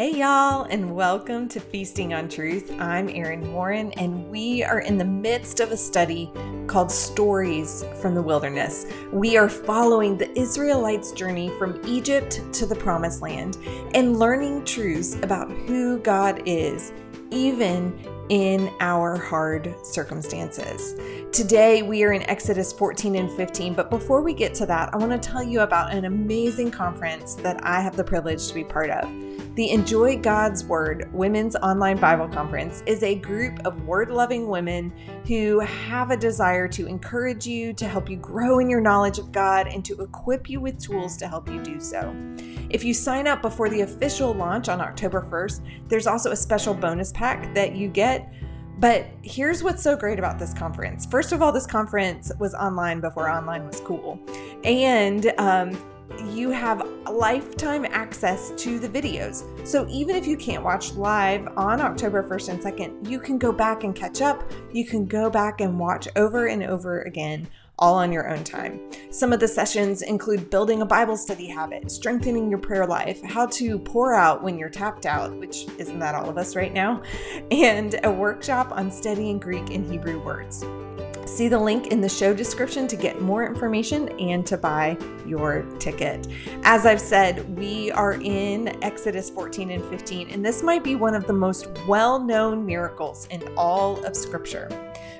Hey, y'all, and welcome to Feasting on Truth. I'm Erin Warren, and we are in the midst of a study called Stories from the Wilderness. We are following the Israelites' journey from Egypt to the Promised Land and learning truths about who God is, even in our hard circumstances. Today, we are in Exodus 14 and 15, but before we get to that, I want to tell you about an amazing conference that I have the privilege to be part of. The Enjoy God's Word Women's Online Bible Conference is a group of word loving women who have a desire to encourage you, to help you grow in your knowledge of God, and to equip you with tools to help you do so. If you sign up before the official launch on October 1st, there's also a special bonus pack that you get. But here's what's so great about this conference. First of all, this conference was online before online was cool. And um, you have lifetime access to the videos. So even if you can't watch live on October 1st and 2nd, you can go back and catch up. You can go back and watch over and over again all on your own time. Some of the sessions include building a Bible study habit, strengthening your prayer life, how to pour out when you're tapped out, which isn't that all of us right now, and a workshop on studying Greek and Hebrew words. See the link in the show description to get more information and to buy your ticket. As I've said, we are in Exodus 14 and 15, and this might be one of the most well known miracles in all of Scripture.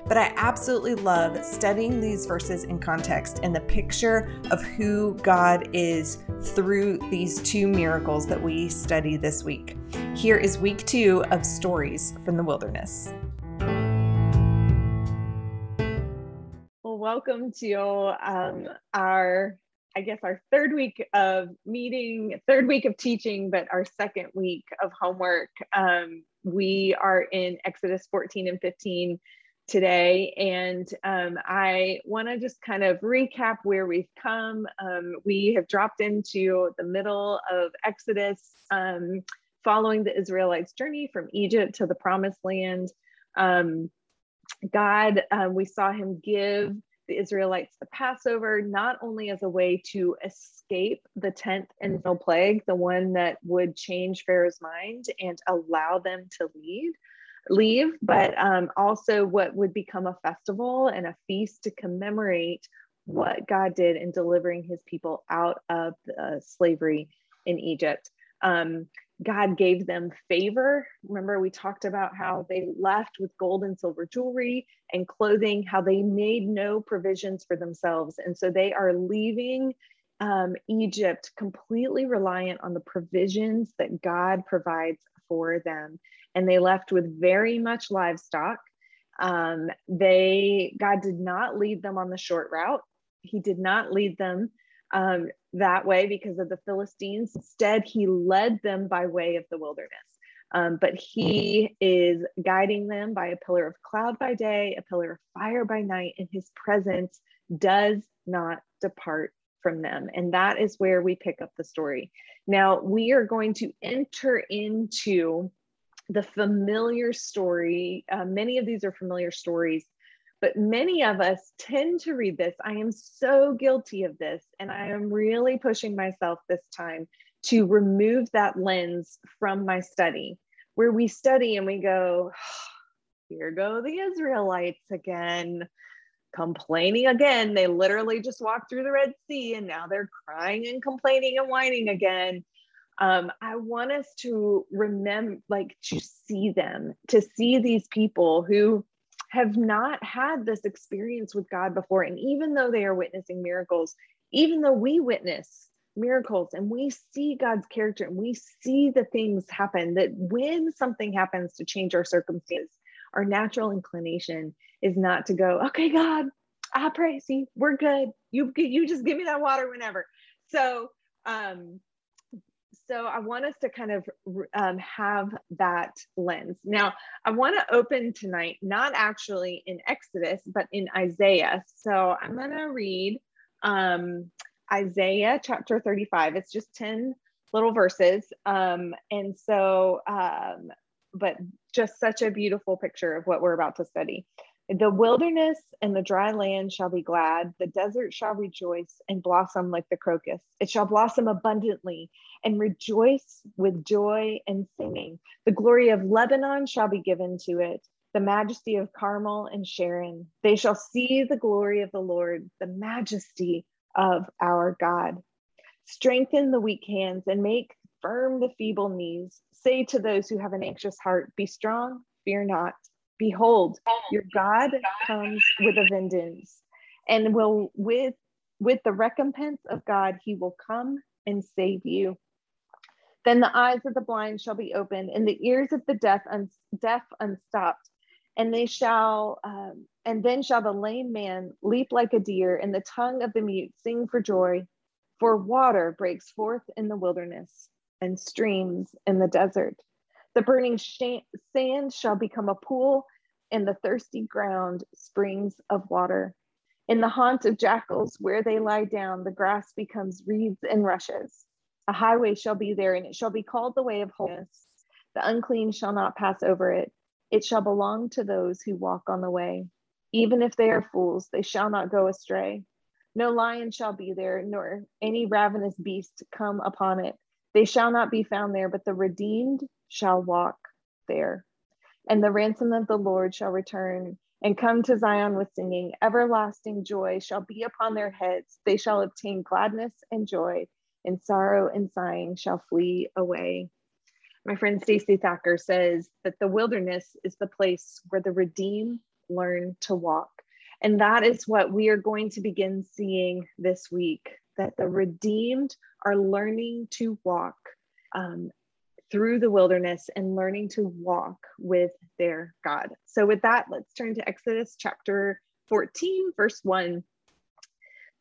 But I absolutely love studying these verses in context and the picture of who God is through these two miracles that we study this week. Here is week two of Stories from the Wilderness. Welcome to um, our, I guess, our third week of meeting, third week of teaching, but our second week of homework. Um, we are in Exodus 14 and 15 today. And um, I want to just kind of recap where we've come. Um, we have dropped into the middle of Exodus, um, following the Israelites' journey from Egypt to the promised land. Um, God, uh, we saw him give the Israelites the Passover, not only as a way to escape the 10th and final plague, the one that would change Pharaoh's mind and allow them to lead, leave, but um, also what would become a festival and a feast to commemorate what God did in delivering his people out of slavery in Egypt. Um, God gave them favor. Remember, we talked about how they left with gold and silver jewelry and clothing, how they made no provisions for themselves. And so they are leaving um, Egypt completely reliant on the provisions that God provides for them. And they left with very much livestock. Um, they God did not lead them on the short route. He did not lead them um, that way because of the Philistines. Instead, he led them by way of the wilderness. Um, but he is guiding them by a pillar of cloud by day, a pillar of fire by night, and his presence does not depart from them. And that is where we pick up the story. Now, we are going to enter into the familiar story. Uh, many of these are familiar stories but many of us tend to read this. I am so guilty of this. And I am really pushing myself this time to remove that lens from my study, where we study and we go, here go the Israelites again, complaining again. They literally just walked through the Red Sea and now they're crying and complaining and whining again. Um, I want us to remember, like, to see them, to see these people who have not had this experience with God before. And even though they are witnessing miracles, even though we witness miracles and we see God's character and we see the things happen, that when something happens to change our circumstance, our natural inclination is not to go, okay, God, I pray, see, we're good. You, you just give me that water whenever. So um, so I want us to kind of um, have that lens. Now, I want to open tonight, not actually in Exodus, but in Isaiah. So I'm going to read um, Isaiah chapter 35. It's just 10 little verses. Um, and so, um, but just such a beautiful picture of what we're about to study. The wilderness and the dry land shall be glad. The desert shall rejoice and blossom like the crocus. It shall blossom abundantly and rejoice with joy and singing. The glory of Lebanon shall be given to it, the majesty of Carmel and Sharon. They shall see the glory of the Lord, the majesty of our God. Strengthen the weak hands and make firm the feeble knees. Say to those who have an anxious heart, Be strong, fear not. Behold, your God comes with a vengeance, and will with with the recompense of God, he will come and save you. Then the eyes of the blind shall be opened, and the ears of the deaf, un- deaf unstopped. And they shall, um, and then shall the lame man leap like a deer, and the tongue of the mute sing for joy. For water breaks forth in the wilderness, and streams in the desert. The burning sh- sand shall become a pool, and the thirsty ground springs of water. In the haunt of jackals, where they lie down, the grass becomes reeds and rushes. A highway shall be there, and it shall be called the way of holiness. The unclean shall not pass over it. It shall belong to those who walk on the way. Even if they are fools, they shall not go astray. No lion shall be there, nor any ravenous beast come upon it. They shall not be found there, but the redeemed shall walk there. And the ransom of the Lord shall return and come to Zion with singing. Everlasting joy shall be upon their heads. They shall obtain gladness and joy, and sorrow and sighing shall flee away. My friend Stacey Thacker says that the wilderness is the place where the redeemed learn to walk. And that is what we are going to begin seeing this week that the redeemed are learning to walk um, through the wilderness and learning to walk with their God. So, with that, let's turn to Exodus chapter 14, verse 1.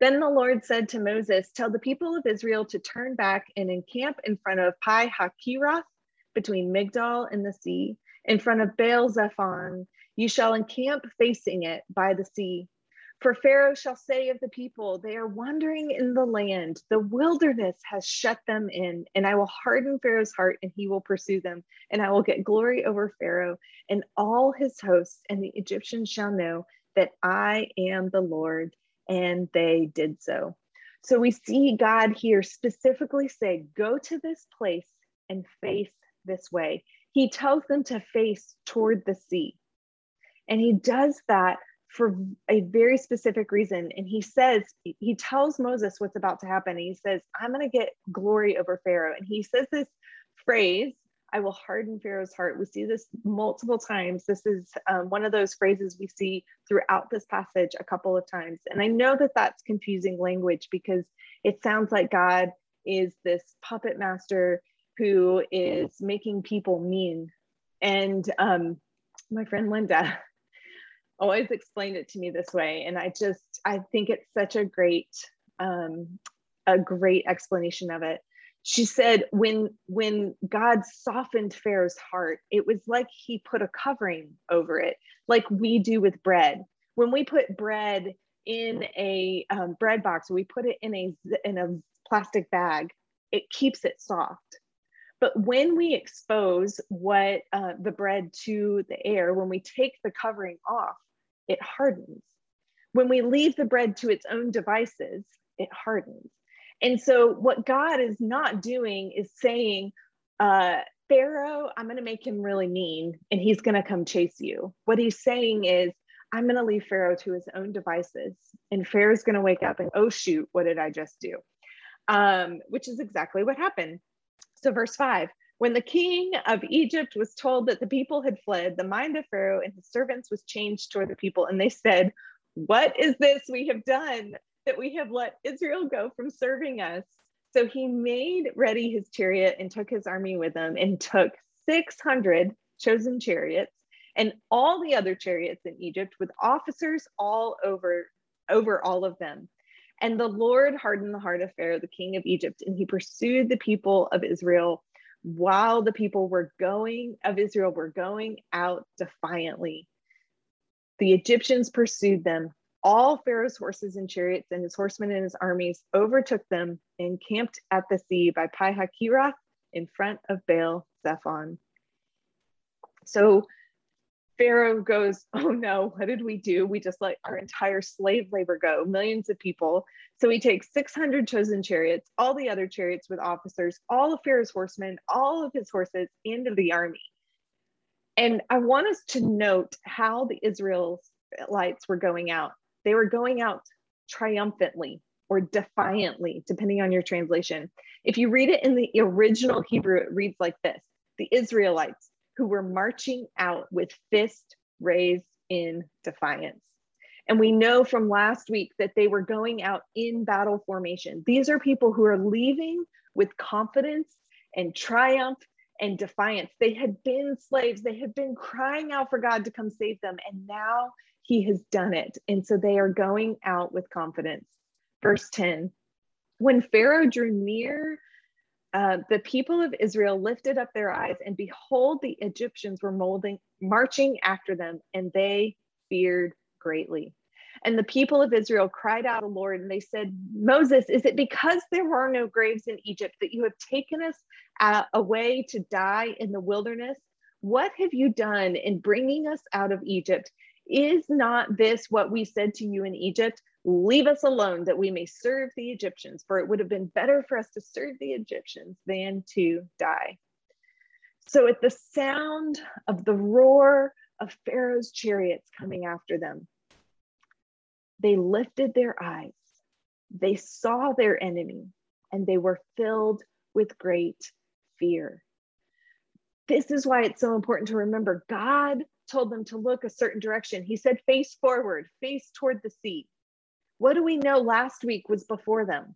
Then the Lord said to Moses, Tell the people of Israel to turn back and encamp in front of Pi Hahiroth between Migdol and the sea, in front of Baal Zephon. You shall encamp facing it by the sea. For Pharaoh shall say of the people, They are wandering in the land. The wilderness has shut them in, and I will harden Pharaoh's heart, and he will pursue them. And I will get glory over Pharaoh and all his hosts, and the Egyptians shall know that I am the Lord. And they did so. So we see God here specifically say, Go to this place and face this way. He tells them to face toward the sea. And he does that for a very specific reason. And he says, he tells Moses what's about to happen. He says, I'm going to get glory over Pharaoh. And he says this phrase, I will harden Pharaoh's heart. We see this multiple times. This is um, one of those phrases we see throughout this passage a couple of times. And I know that that's confusing language because it sounds like God is this puppet master who is making people mean. And um, my friend Linda, always explained it to me this way and i just i think it's such a great um, a great explanation of it. She said when when god softened pharaoh's heart it was like he put a covering over it like we do with bread. When we put bread in a um, bread box we put it in a in a plastic bag it keeps it soft. But when we expose what uh, the bread to the air when we take the covering off it hardens. When we leave the bread to its own devices, it hardens. And so, what God is not doing is saying, uh, Pharaoh, I'm going to make him really mean and he's going to come chase you. What he's saying is, I'm going to leave Pharaoh to his own devices. And Pharaoh's going to wake up and, oh, shoot, what did I just do? Um, which is exactly what happened. So, verse five when the king of Egypt was told that the people had fled, the mind of Pharaoh and his servants was changed toward the people, and they said, What is this we have done that we have let Israel go from serving us? So he made ready his chariot and took his army with him and took 600 chosen chariots and all the other chariots in Egypt with officers all over over all of them. And the Lord hardened the heart of Pharaoh, the king of Egypt, and he pursued the people of Israel while the people were going of Israel were going out defiantly. The Egyptians pursued them. All Pharaoh's horses and chariots and his horsemen and his armies overtook them and camped at the sea by Pi Hahiroth in front of Baal Zephon. So Pharaoh goes, Oh no, what did we do? We just let our entire slave labor go, millions of people. So he takes 600 chosen chariots, all the other chariots with officers, all of Pharaoh's horsemen, all of his horses, into the army. And I want us to note how the Israelites were going out. They were going out triumphantly or defiantly, depending on your translation. If you read it in the original Hebrew, it reads like this The Israelites who were marching out with fist raised in defiance. And we know from last week that they were going out in battle formation. These are people who are leaving with confidence and triumph and defiance. They had been slaves, they had been crying out for God to come save them, and now He has done it. And so they are going out with confidence. Verse 10 When Pharaoh drew near uh, the people of Israel lifted up their eyes, and behold, the Egyptians were molding, marching after them, and they feared greatly. And the people of Israel cried out to the Lord, and they said, Moses, is it because there are no graves in Egypt that you have taken us uh, away to die in the wilderness? What have you done in bringing us out of Egypt? Is not this what we said to you in Egypt? Leave us alone that we may serve the Egyptians, for it would have been better for us to serve the Egyptians than to die. So, at the sound of the roar of Pharaoh's chariots coming after them, they lifted their eyes, they saw their enemy, and they were filled with great fear. This is why it's so important to remember God told them to look a certain direction. He said, face forward, face toward the sea. What do we know last week was before them?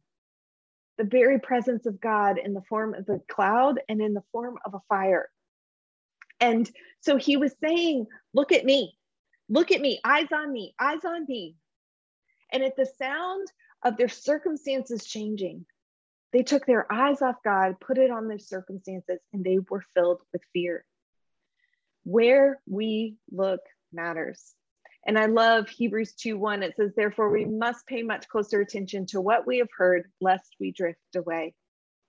The very presence of God in the form of the cloud and in the form of a fire. And so he was saying, Look at me, look at me, eyes on me, eyes on me. And at the sound of their circumstances changing, they took their eyes off God, put it on their circumstances, and they were filled with fear. Where we look matters. And I love Hebrews 2 1. It says, Therefore, we must pay much closer attention to what we have heard, lest we drift away.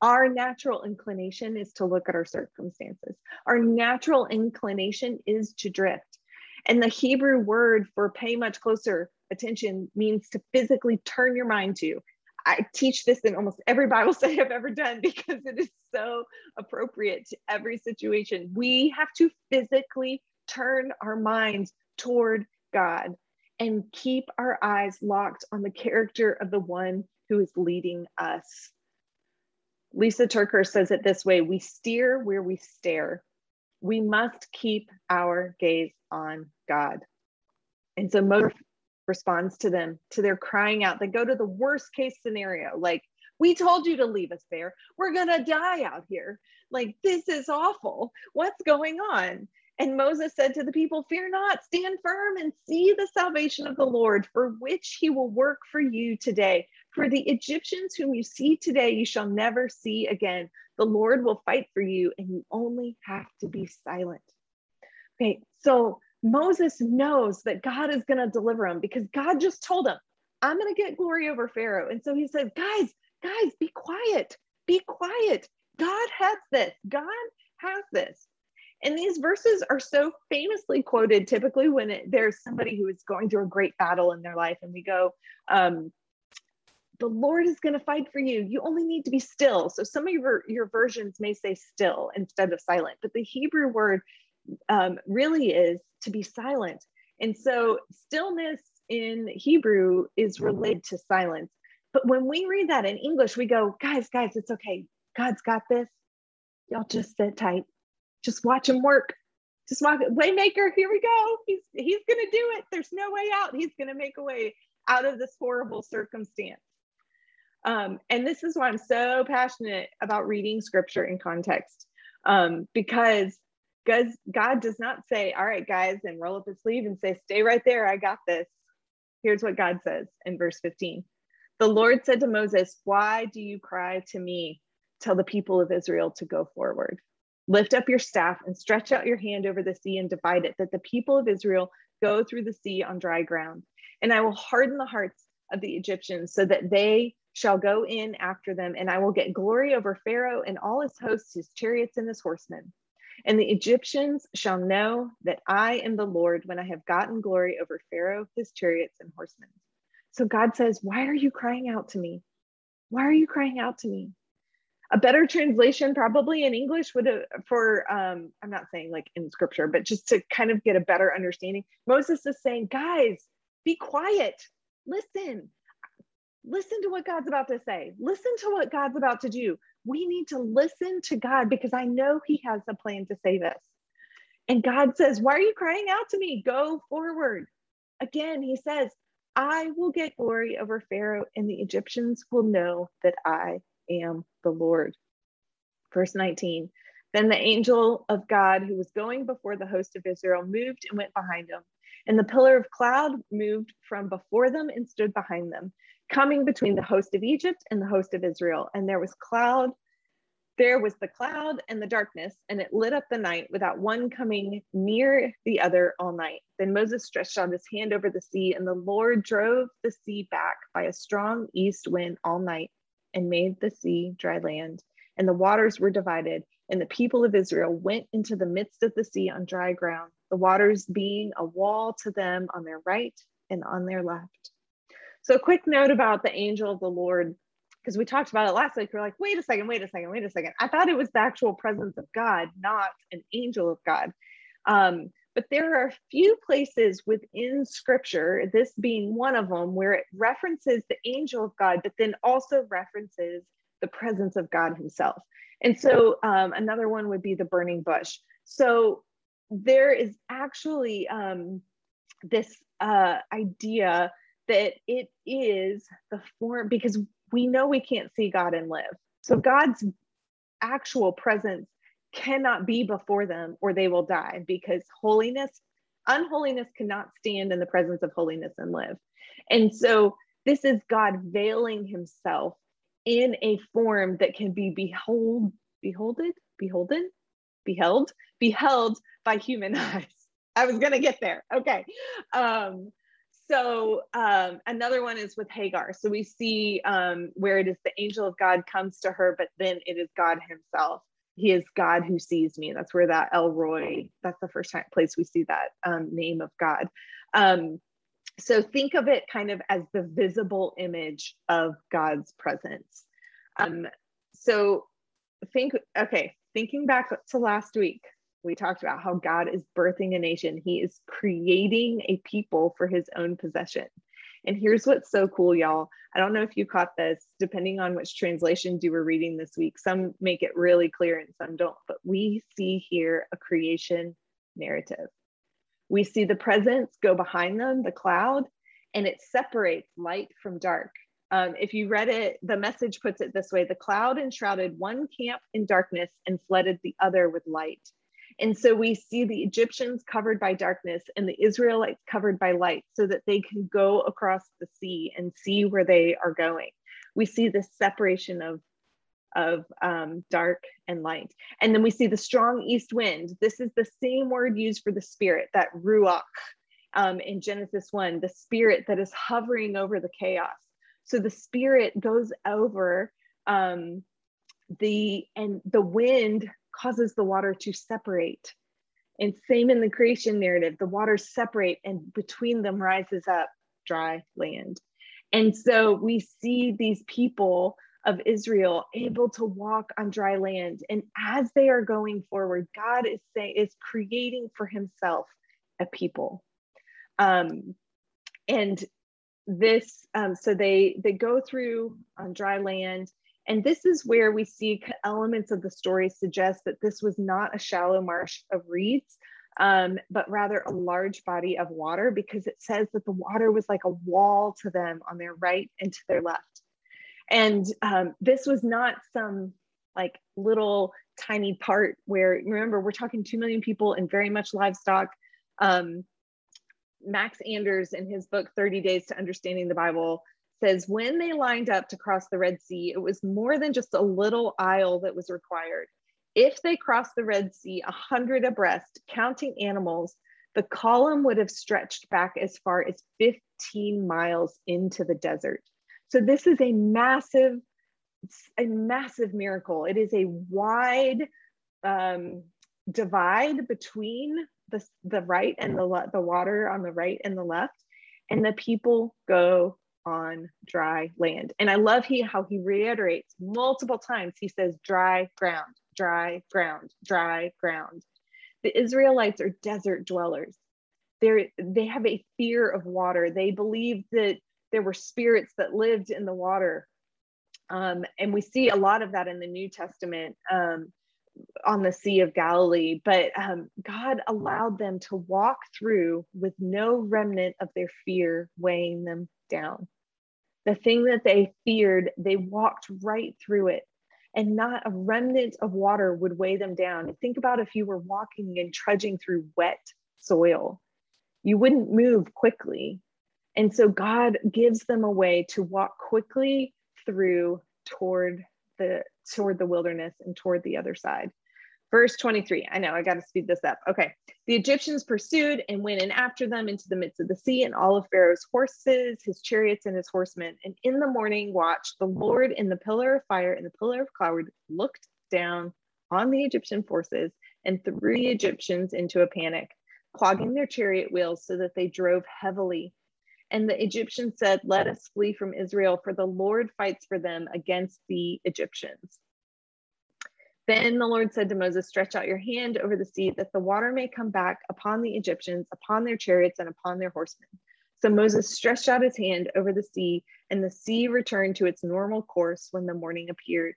Our natural inclination is to look at our circumstances. Our natural inclination is to drift. And the Hebrew word for pay much closer attention means to physically turn your mind to. I teach this in almost every Bible study I've ever done because it is so appropriate to every situation. We have to physically turn our minds toward God and keep our eyes locked on the character of the one who is leading us. Lisa TerKeurst says it this way we steer where we stare. We must keep our gaze on God. And so Moses responds to them, to their crying out. They go to the worst case scenario, like, we told you to leave us there. We're going to die out here. Like, this is awful. What's going on? And Moses said to the people, Fear not, stand firm and see the salvation of the Lord, for which he will work for you today. For the Egyptians whom you see today, you shall never see again. The Lord will fight for you, and you only have to be silent. Okay, so Moses knows that God is going to deliver him because God just told him, I'm going to get glory over Pharaoh. And so he said, Guys, guys, be quiet, be quiet. God has this. God has this. And these verses are so famously quoted typically when it, there's somebody who is going through a great battle in their life, and we go, um, the Lord is going to fight for you. You only need to be still. So some of your, your versions may say still instead of silent, but the Hebrew word um, really is to be silent. And so stillness in Hebrew is related to silence. But when we read that in English, we go, guys, guys, it's okay. God's got this. Y'all just sit tight. Just watch him work. Just walk waymaker, here we go. He's he's gonna do it. There's no way out. He's gonna make a way out of this horrible circumstance. Um, and this is why I'm so passionate about reading scripture in context. Um, because God, God does not say, all right, guys, and roll up his sleeve and say, stay right there. I got this. Here's what God says in verse 15. The Lord said to Moses, Why do you cry to me? Tell the people of Israel to go forward. Lift up your staff and stretch out your hand over the sea and divide it, that the people of Israel go through the sea on dry ground. And I will harden the hearts of the Egyptians so that they shall go in after them, and I will get glory over Pharaoh and all his hosts, his chariots, and his horsemen. And the Egyptians shall know that I am the Lord when I have gotten glory over Pharaoh, his chariots, and horsemen. So God says, Why are you crying out to me? Why are you crying out to me? A better translation, probably in English, would have for um, I'm not saying like in scripture, but just to kind of get a better understanding. Moses is saying, guys, be quiet, listen, listen to what God's about to say, listen to what God's about to do. We need to listen to God because I know He has a plan to save us. And God says, Why are you crying out to me? Go forward. Again, He says, I will get glory over Pharaoh, and the Egyptians will know that I am the Lord. Verse 19 Then the angel of God who was going before the host of Israel moved and went behind him. And the pillar of cloud moved from before them and stood behind them, coming between the host of Egypt and the host of Israel. And there was cloud there was the cloud and the darkness, and it lit up the night without one coming near the other all night. Then Moses stretched out his hand over the sea, and the Lord drove the sea back by a strong east wind all night and made the sea dry land. And the waters were divided, and the people of Israel went into the midst of the sea on dry ground, the waters being a wall to them on their right and on their left. So, a quick note about the angel of the Lord because we talked about it last week. We're like, wait a second, wait a second, wait a second. I thought it was the actual presence of God, not an angel of God. Um, but there are a few places within scripture, this being one of them, where it references the angel of God, but then also references the presence of God himself. And so um, another one would be the burning bush. So there is actually um, this uh, idea that it is the form because we know we can't see God and live. So God's actual presence cannot be before them or they will die because holiness, unholiness cannot stand in the presence of holiness and live. And so this is God veiling himself in a form that can be behold, beholded, beholden, beheld, beheld by human eyes. I was gonna get there. Okay. Um, so um, another one is with Hagar. So we see um, where it is the angel of God comes to her, but then it is God Himself. He is God who sees me. That's where that El Roi. That's the first time place we see that um, name of God. Um, so think of it kind of as the visible image of God's presence. Um, so think. Okay, thinking back to last week, we talked about how God is birthing a nation. He is creating a people for his own possession. And here's what's so cool, y'all. I don't know if you caught this, depending on which translations you were reading this week. Some make it really clear and some don't, but we see here a creation narrative. We see the presence go behind them, the cloud, and it separates light from dark. Um, if you read it, the message puts it this way the cloud enshrouded one camp in darkness and flooded the other with light. And so we see the Egyptians covered by darkness and the Israelites covered by light so that they can go across the sea and see where they are going. We see this separation of, of um, dark and light. And then we see the strong east wind. This is the same word used for the spirit, that ruach um, in Genesis 1, the spirit that is hovering over the chaos. So the spirit goes over um, the and the wind causes the water to separate. And same in the creation narrative, the waters separate and between them rises up dry land. And so we see these people of Israel able to walk on dry land. And as they are going forward, God is saying is creating for himself a people. Um, and this, um, so they they go through on dry land and this is where we see elements of the story suggest that this was not a shallow marsh of reeds, um, but rather a large body of water because it says that the water was like a wall to them on their right and to their left. And um, this was not some like little tiny part where, remember, we're talking 2 million people and very much livestock. Um, Max Anders, in his book, 30 Days to Understanding the Bible, says when they lined up to cross the Red Sea, it was more than just a little isle that was required. If they crossed the Red Sea a hundred abreast, counting animals, the column would have stretched back as far as 15 miles into the desert. So this is a massive, a massive miracle. It is a wide, um, divide between the, the right and the, the water on the right and the left, and the people go on dry land. And I love he how he reiterates multiple times. He says, dry ground, dry ground, dry ground. The Israelites are desert dwellers. They're, they have a fear of water. They believe that there were spirits that lived in the water. Um, and we see a lot of that in the New Testament um, on the Sea of Galilee. But um, God allowed them to walk through with no remnant of their fear weighing them down. The thing that they feared, they walked right through it, and not a remnant of water would weigh them down. Think about if you were walking and trudging through wet soil, you wouldn't move quickly. And so God gives them a way to walk quickly through toward the toward the wilderness and toward the other side. Verse 23. I know I got to speed this up. Okay. The Egyptians pursued and went in after them into the midst of the sea, and all of Pharaoh's horses, his chariots, and his horsemen. And in the morning watch, the Lord in the pillar of fire and the pillar of cloud looked down on the Egyptian forces and threw the Egyptians into a panic, clogging their chariot wheels so that they drove heavily. And the Egyptians said, Let us flee from Israel, for the Lord fights for them against the Egyptians. Then the Lord said to Moses, Stretch out your hand over the sea, that the water may come back upon the Egyptians, upon their chariots, and upon their horsemen. So Moses stretched out his hand over the sea, and the sea returned to its normal course when the morning appeared.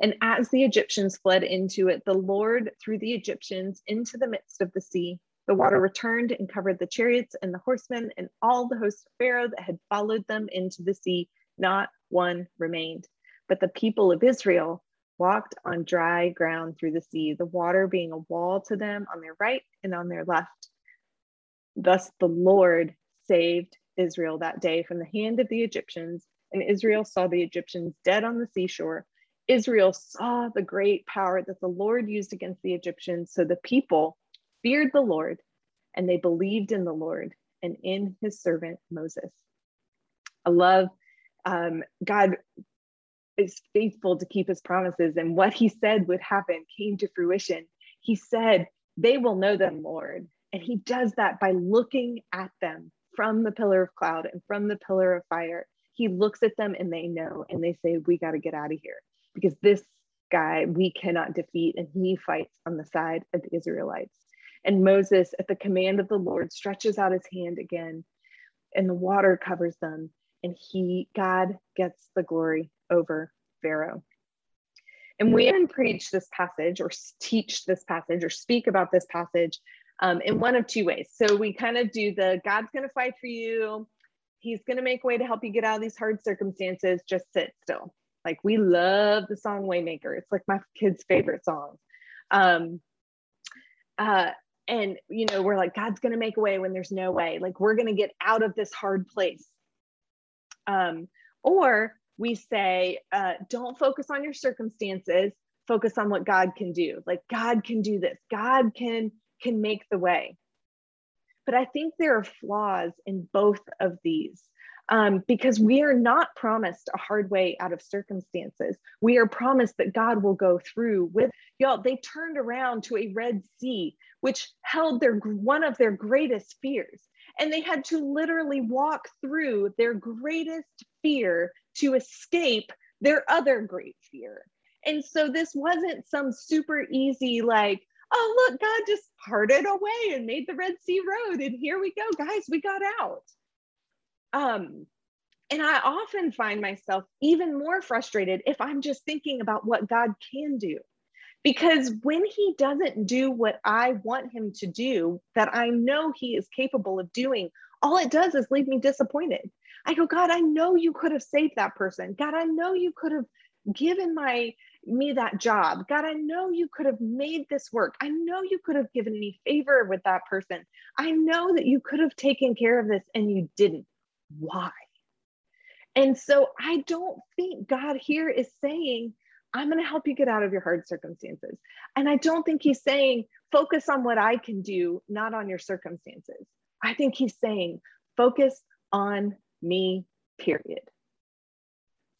And as the Egyptians fled into it, the Lord threw the Egyptians into the midst of the sea. The water returned and covered the chariots and the horsemen and all the host of Pharaoh that had followed them into the sea. Not one remained. But the people of Israel walked on dry ground through the sea, the water being a wall to them on their right and on their left. Thus the Lord saved Israel that day from the hand of the Egyptians, and Israel saw the Egyptians dead on the seashore. Israel saw the great power that the Lord used against the Egyptians, so the people feared the Lord and they believed in the Lord and in his servant Moses. I love um, God is faithful to keep his promises. And what he said would happen came to fruition. He said, They will know them, Lord. And he does that by looking at them from the pillar of cloud and from the pillar of fire. He looks at them and they know, and they say, We got to get out of here because this guy we cannot defeat. And he fights on the side of the Israelites. And Moses, at the command of the Lord, stretches out his hand again, and the water covers them. And he, God, gets the glory over Pharaoh. And we even preach this passage or teach this passage or speak about this passage um, in one of two ways. So we kind of do the God's going to fight for you. He's going to make a way to help you get out of these hard circumstances. Just sit still. Like we love the song Waymaker. It's like my kids' favorite song. Um, uh, and you know, we're like, God's going to make a way when there's no way. Like we're going to get out of this hard place. Um, or we say, uh, don't focus on your circumstances, focus on what God can do. Like God can do this. God can can make the way. But I think there are flaws in both of these. Um, because we are not promised a hard way out of circumstances. We are promised that God will go through with y'all. They turned around to a Red Sea, which held their one of their greatest fears, and they had to literally walk through their greatest fear to escape their other great fear. And so this wasn't some super easy, like, oh, look, God just parted away and made the Red Sea Road. And here we go, guys, we got out. Um, and I often find myself even more frustrated if I'm just thinking about what God can do. Because when he doesn't do what I want him to do, that I know he is capable of doing, all it does is leave me disappointed. I go, God, I know you could have saved that person. God, I know you could have given my me that job. God, I know you could have made this work. I know you could have given me favor with that person. I know that you could have taken care of this and you didn't. Why? And so I don't think God here is saying, I'm going to help you get out of your hard circumstances. And I don't think he's saying, focus on what I can do, not on your circumstances. I think he's saying, focus on me, period.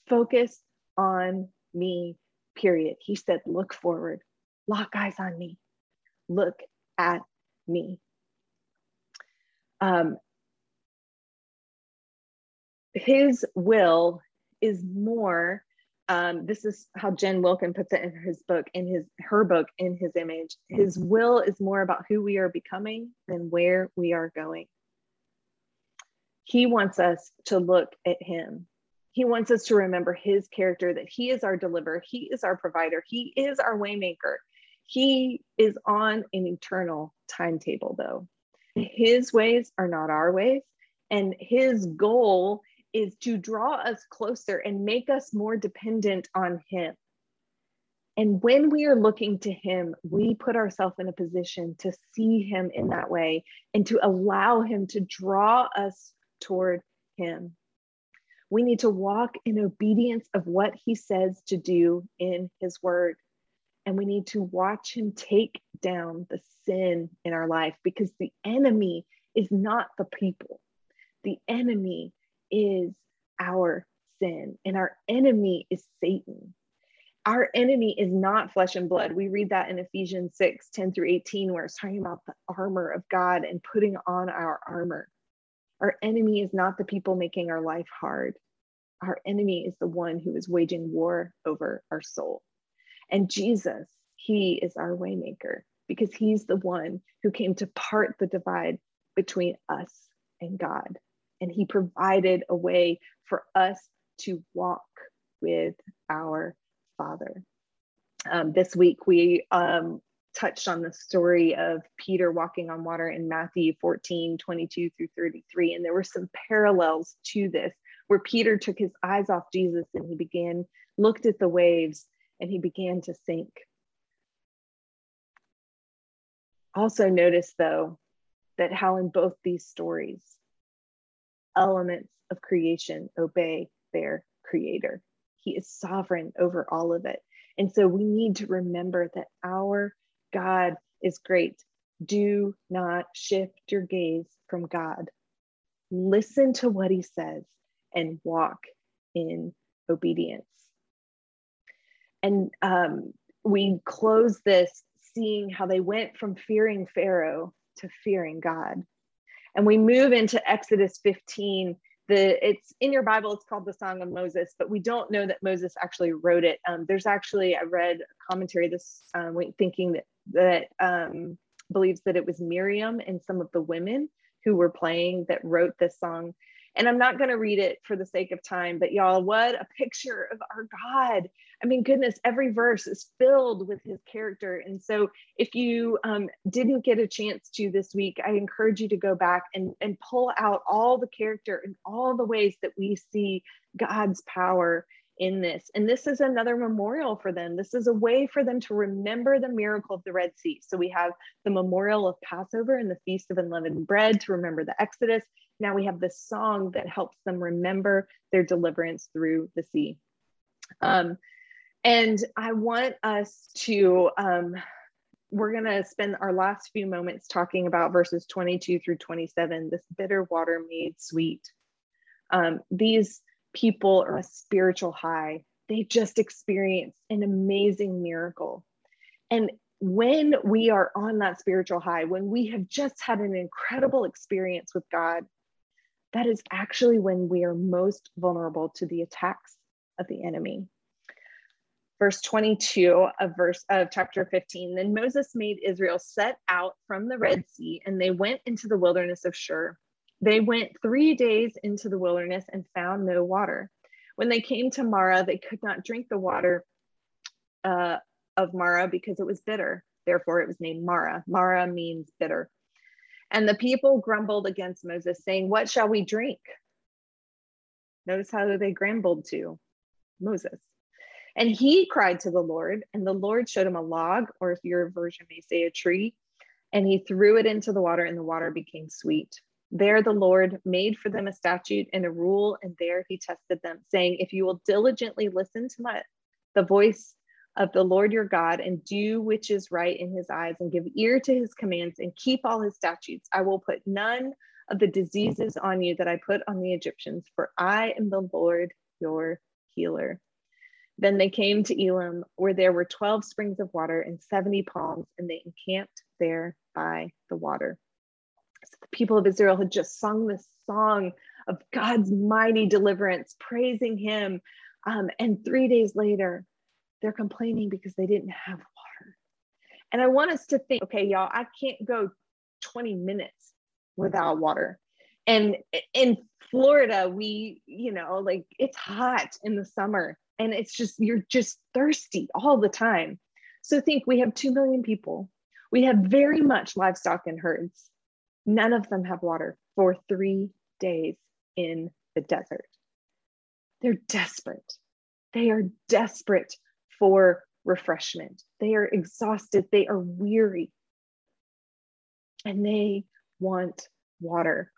Focus on me, period. He said, look forward, lock eyes on me, Look at me. Um, his will is more um, this is how Jen Wilkin puts it in his book, in his her book, in his image. His will is more about who we are becoming than where we are going. He wants us to look at him. He wants us to remember his character, that he is our deliverer, he is our provider, he is our waymaker. He is on an eternal timetable, though. His ways are not our ways, and his goal is to draw us closer and make us more dependent on Him. And when we are looking to Him, we put ourselves in a position to see Him in that way and to allow Him to draw us toward Him. We need to walk in obedience of what He says to do in His Word. And we need to watch Him take down the sin in our life because the enemy is not the people. The enemy is our sin, and our enemy is Satan. Our enemy is not flesh and blood. We read that in Ephesians 6 10 through 18, where it's talking about the armor of God and putting on our armor. Our enemy is not the people making our life hard. Our enemy is the one who is waging war over our soul. And Jesus, he is our waymaker because he's the one who came to part the divide between us and God and he provided a way for us to walk with our Father. Um, this week, we um, touched on the story of Peter walking on water in Matthew 14 22 through 33. And there were some parallels to this where Peter took his eyes off Jesus and he began, looked at the waves, and he began to sink. Also, notice though that how in both these stories, elements of creation obey their creator. He is sovereign over all of it. And so we need to remember that our God is great. Do not shift your gaze from God. Listen to what he says and walk in obedience. And um, we close this seeing how they went from fearing Pharaoh to fearing God and we move into Exodus 15. The it's in your Bible. It's called the Song of Moses, but we don't know that Moses actually wrote it. Um, there's actually I read a commentary this um, week thinking that that um, believes that it was Miriam and some of the women who were playing that wrote this song and I'm not going to read it for the sake of time, but y'all, what a picture of our God. I mean, goodness, every verse is filled with his character. And so if you um, didn't get a chance to this week, I encourage you to go back and, and pull out all the character and all the ways that we see God's power in this. And this is another memorial for them. This is a way for them to remember the miracle of the Red Sea. So we have the memorial of Passover and the Feast of Unleavened Bread to remember the Exodus now we have this song that helps them remember their deliverance through the sea. Um, and I want us to, um, we're going to spend our last few moments talking about verses 22 through 27, this bitter water made sweet. Um, these people are a spiritual high. They just experience an amazing miracle. And when we are on that spiritual high, when we have just had an incredible experience with God, that is actually when we are most vulnerable to the attacks of the enemy. Verse 22 of verse of chapter 15. Then Moses made Israel set out from the Red Sea, and they went into the wilderness of Shur. They went three days into the wilderness and found no water. When they came to Marah, they could not drink the water uh, of Marah because it was bitter. Therefore, it was named Marah. Marah means bitter. And the people grumbled against Moses, saying, What shall we drink? Notice how they grumbled to Moses. And he cried to the Lord, and the Lord showed him a log, or if your version may say a tree, and he threw it into the water, and the water became sweet. There the Lord made for them a statute and a rule, and there he tested them, saying, If you will diligently listen to my the voice of the Lord your God and do which is right in his eyes and give ear to his commands and keep all his statutes. I will put none of the diseases on you that I put on the Egyptians, for I am the Lord your healer. Then they came to Elim, where there were 12 springs of water and 70 palms, and they encamped there by the water. The people of Israel had just sung this song of God's mighty deliverance, praising Him. Um, and three days later, they're complaining because they didn't have water. And I want us to think okay, y'all, I can't go 20 minutes without water. And in Florida, we, you know, like it's hot in the summer and it's just you're just thirsty all the time so think we have 2 million people we have very much livestock and herds none of them have water for 3 days in the desert. They're desperate. They are desperate for refreshment. They are exhausted. They are weary. And they want water.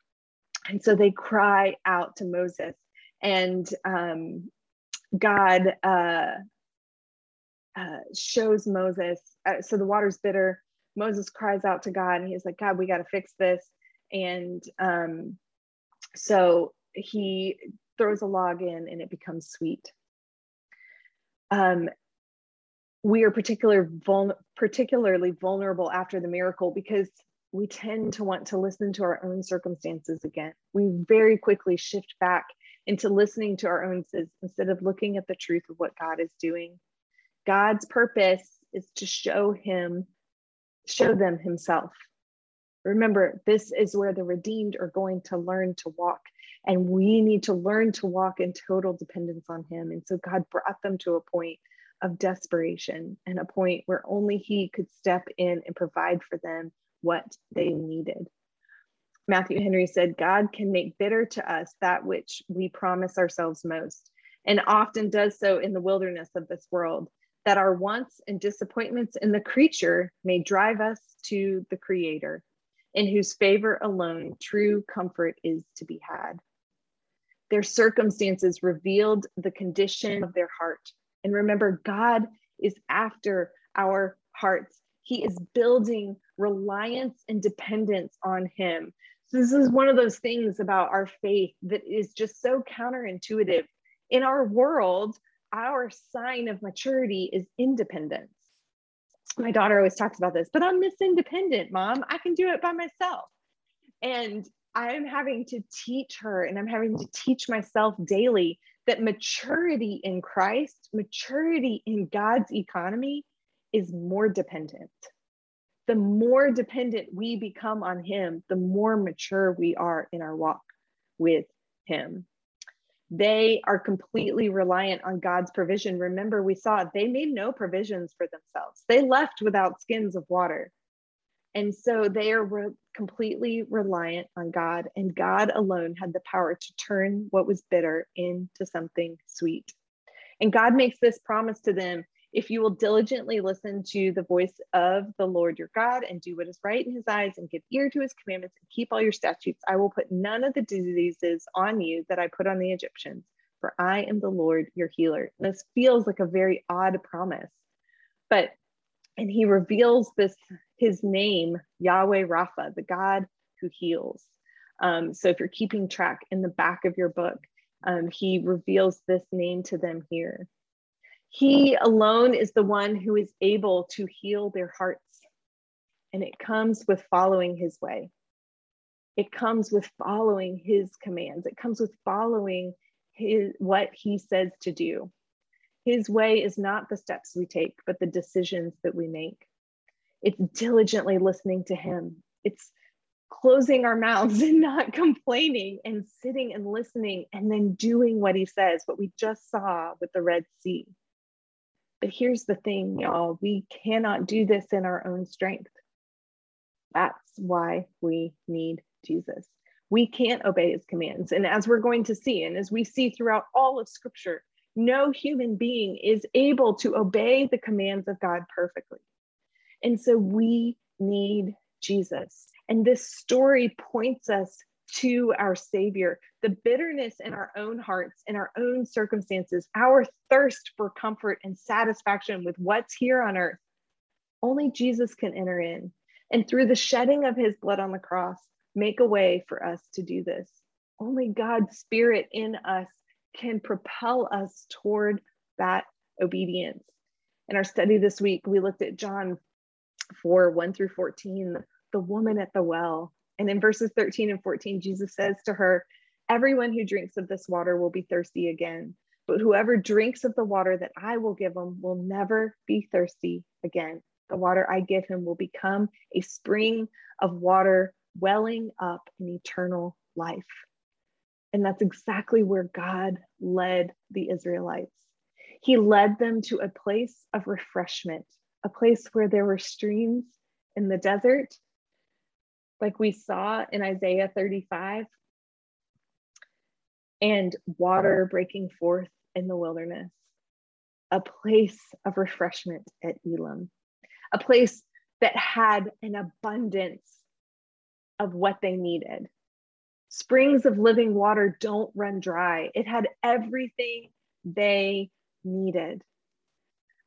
And so they cry out to moses and um, God uh, uh, shows Moses, uh, so the water's bitter. Moses cries out to God and he's like, God, we got to fix this. And um, so he throws a log in and it becomes sweet. Um, we are particular vul- particularly vulnerable after the miracle because we tend to want to listen to our own circumstances again. We very quickly shift back into listening to our own sins instead of looking at the truth of what God is doing. God's purpose is to show him, show them himself. Remember, this is where the redeemed are going to learn to walk. And we need to learn to walk in total dependence on him. And so God brought them to a point of desperation and a point where only he could step in and provide for them what they needed. Matthew Henry said, God can make bitter to us that which we promise ourselves most, and often does so in the wilderness of this world, that our wants and disappointments in the creature may drive us to the Creator, in whose favor alone true comfort is to be had. Their circumstances revealed the condition of their heart. And remember, God is after our hearts. He is building reliance and dependence on Him So this is one of those things about our faith that is just so counterintuitive. In our world, our sign of maturity is independence. My daughter always talks about this, but I'm Miss Independent, mom. I can do it by myself. And I'm having to teach her and I'm having to teach myself daily that maturity in Christ, maturity in God's economy is more dependent the more dependent we become on Him, the more mature we are in our walk with Him. They are completely reliant on God's provision. Remember, we saw they made no provisions for themselves, they left without skins of water. And so they are re- completely reliant on God, and God alone had the power to turn what was bitter into something sweet. And God makes this promise to them if you will diligently listen to the voice of the Lord your God and do what is right in his eyes and give ear to his commandments and keep all your statutes, I will put none of the diseases on you that I put on the Egyptians, for I am the Lord your healer. And this feels like a very odd promise, but and he reveals this his name, Yahweh Rapha, the God who heals. Um, so if you're keeping track in the back of your book, um, he reveals this name to them here. He alone is the one who is able to heal their hearts. And it comes with following his way. It comes with following his commands. It comes with following his, what he says to do. His way is not the steps we take, but the decisions that we make. It's diligently listening to him. It's closing our mouths and not complaining and sitting and listening and then doing what he says, what we just saw with the Red Sea. But here's the thing, y'all we cannot do this in our own strength. That's why we need Jesus. We can't obey his commands. And as we're going to see, and as we see throughout all of scripture, no human being is able to obey the commands of God perfectly. And so we need Jesus. And this story points us to our Savior, the bitterness in our own hearts, in our own circumstances, our thirst for comfort and satisfaction with what's here on earth, only Jesus can enter in. And through the shedding of his blood on the cross, make a way for us to do this. Only God's Spirit in us can propel us toward that obedience. In our study this week, we looked at John 4 1 through 14, the woman at the well. And in verses 13 and 14, Jesus says to her, Everyone who drinks of this water will be thirsty again, but whoever drinks of the water that I will give him will never be thirsty again. The water I give him will become a spring of water welling up in eternal life. And that's exactly where God led the Israelites. He led them to a place of refreshment, a place where there were streams in the desert, like we saw in Isaiah 35, and water breaking forth in the wilderness, a place of refreshment at Elim, a place that had an abundance of what they needed. Springs of living water don't run dry. It had everything they needed.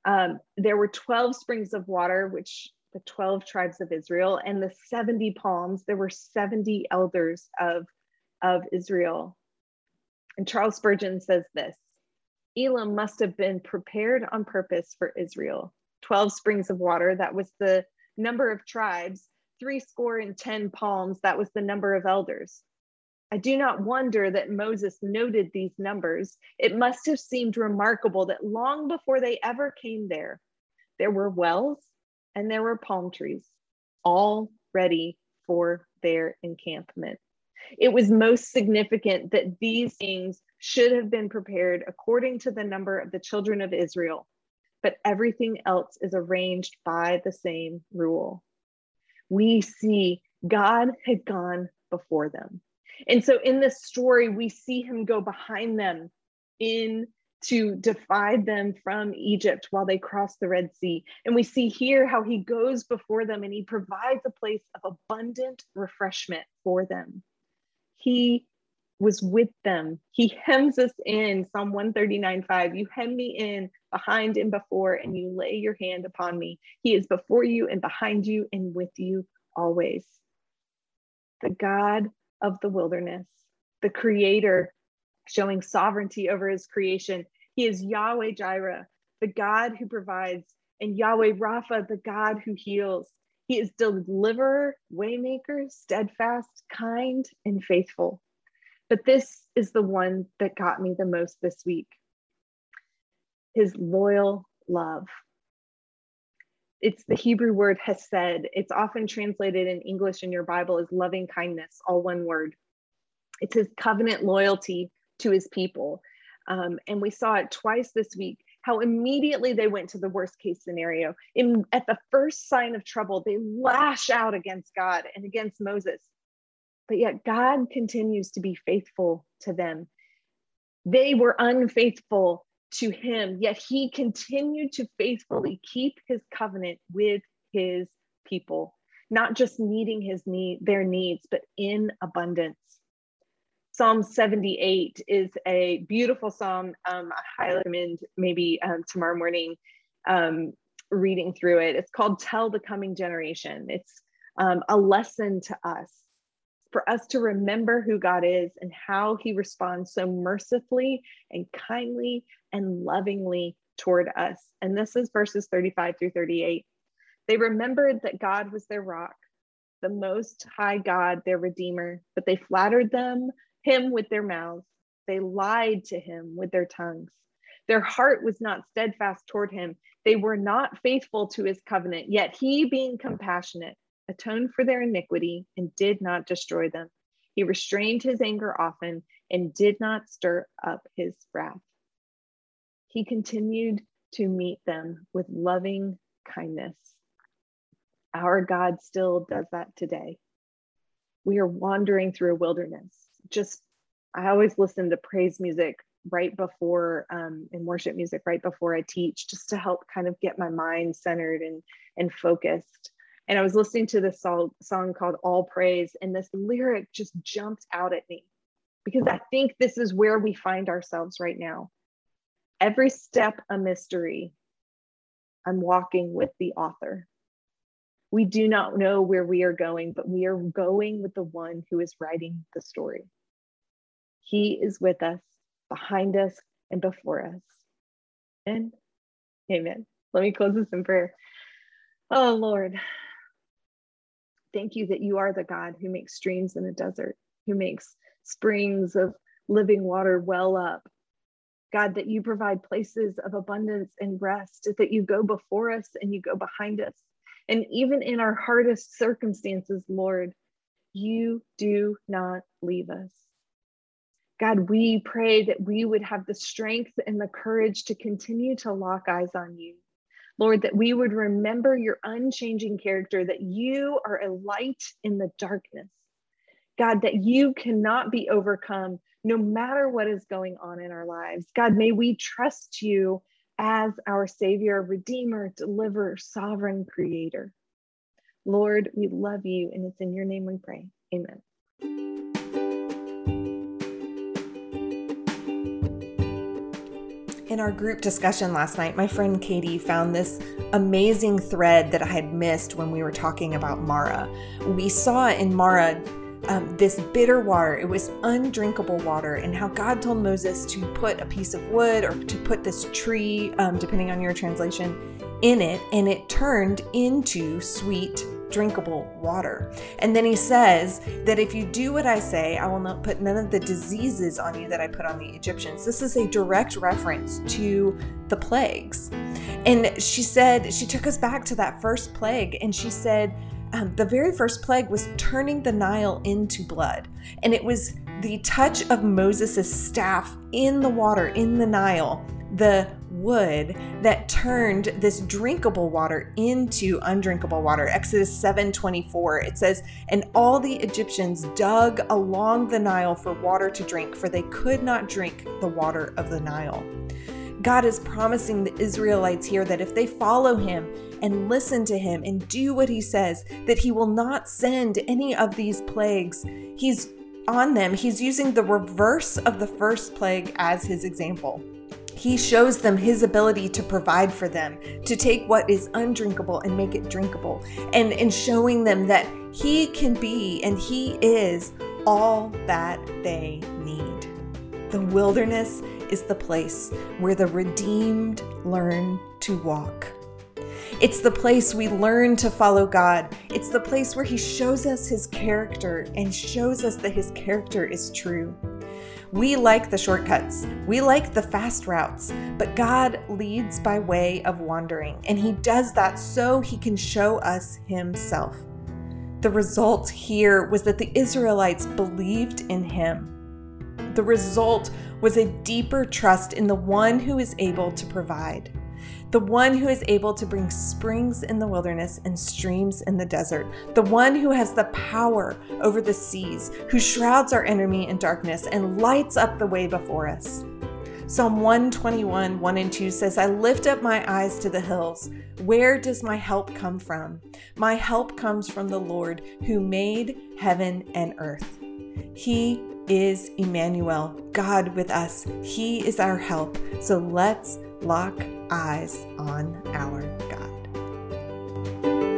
Um, there were 12 springs of water, which the 12 tribes of Israel, and the 70 palms. There were 70 elders of, of Israel. And Charles Spurgeon says this Elim must have been prepared on purpose for Israel. 12 springs of water, that was the number of tribes, three score and 10 palms, that was the number of elders. I do not wonder that Moses noted these numbers. It must have seemed remarkable that long before they ever came there, there were wells and there were palm trees, all ready for their encampment. It was most significant that these things should have been prepared according to the number of the children of Israel, but everything else is arranged by the same rule. We see God had gone before them. And so in this story, we see him go behind them in to divide them from Egypt while they cross the Red Sea. And we see here how he goes before them and he provides a place of abundant refreshment for them. He was with them. He hems us in, Psalm 139 5. You hem me in behind and before, and you lay your hand upon me. He is before you and behind you and with you always. The God of the wilderness, the creator showing sovereignty over his creation. He is Yahweh Jireh, the God who provides, and Yahweh Rapha, the God who heals. He is deliverer, waymaker, steadfast, kind, and faithful. But this is the one that got me the most this week his loyal love. It's the Hebrew word hesed. It's often translated in English in your Bible as loving kindness, all one word. It's his covenant loyalty to his people. Um, and we saw it twice this week how immediately they went to the worst case scenario. In, at the first sign of trouble, they lash out against God and against Moses. But yet God continues to be faithful to them. They were unfaithful to him, yet he continued to faithfully keep his covenant with his people, not just meeting his need, their needs, but in abundance. Psalm 78 is a beautiful psalm. Um, I highly recommend maybe um, tomorrow morning um, reading through it. It's called Tell the Coming Generation. It's um, a lesson to us, for us to remember who God is and how he responds so mercifully and kindly and lovingly toward us. And this is verses 35 through 38. They remembered that God was their rock, the most high God, their redeemer, but they flattered them him with their mouths. They lied to him with their tongues. Their heart was not steadfast toward him. They were not faithful to his covenant. Yet he, being compassionate, atoned for their iniquity and did not destroy them. He restrained his anger often and did not stir up his wrath. He continued to meet them with loving kindness. Our God still does that today. We are wandering through a wilderness just I always listen to praise music right before um, and worship music right before I teach, just to help kind of get my mind centered and and focused. And I was listening to this song, song called All Praise, and this lyric just jumped out at me because I think this is where we find ourselves right now. Every step a mystery. I'm walking with the author. We do not know where we are going, but we are going with the one who is writing the story. He is with us, behind us, and before us. And Amen. Let me close this in prayer. Oh, Lord, thank you that you are the God who makes streams in the desert, who makes springs of living water well up. God, that you provide places of abundance and rest, that you go before us and you go behind us. And even in our hardest circumstances, Lord, you do not leave us. God, we pray that we would have the strength and the courage to continue to lock eyes on you. Lord, that we would remember your unchanging character, that you are a light in the darkness. God, that you cannot be overcome no matter what is going on in our lives. God, may we trust you as our Savior, Redeemer, Deliverer, Sovereign Creator. Lord, we love you, and it's in your name we pray. Amen. In our group discussion last night, my friend Katie found this amazing thread that I had missed when we were talking about Marah. We saw in Marah um, this bitter water. It was undrinkable water, and how God told Moses to put a piece of wood or to put this tree, um, depending on your translation, in it, and it turned into sweet drinkable water. And then he says that if you do what I say, I will not put none of the diseases on you that I put on the Egyptians. This is a direct reference to the plagues. And she said, she took us back to that first plague, and she said, um, the very first plague was turning the Nile into blood. And it was the touch of Moses' staff in the water, in the Nile, the wood that turned this drinkable water into undrinkable water. Exodus 7:24 it says, "And all the Egyptians dug along the Nile for water to drink, for they could not drink the water of the Nile." God is promising the Israelites here that if they follow him and listen to him and do what he says, that he will not send any of these plagues. He's on them. He's using the reverse of the first plague as his example. He shows them his ability to provide for them, to take what is undrinkable and make it drinkable, and in showing them that he can be and he is all that they need. The wilderness is the place where the redeemed learn to walk. It's the place we learn to follow God. It's the place where He shows us His character and shows us that His character is true. We like the shortcuts, we like the fast routes, but God leads by way of wandering, and He does that so He can show us Himself. The result here was that the Israelites believed in Him. The result was a deeper trust in the one who is able to provide the one who is able to bring springs in the wilderness and streams in the desert, the one who has the power over the seas, who shrouds our enemy in darkness and lights up the way before us. Psalm 121, 1 and 2 says, I lift up my eyes to the hills. Where does my help come from? My help comes from the Lord who made heaven and earth. He is Emmanuel, God with us. He is our help. So let's lock eyes on our God.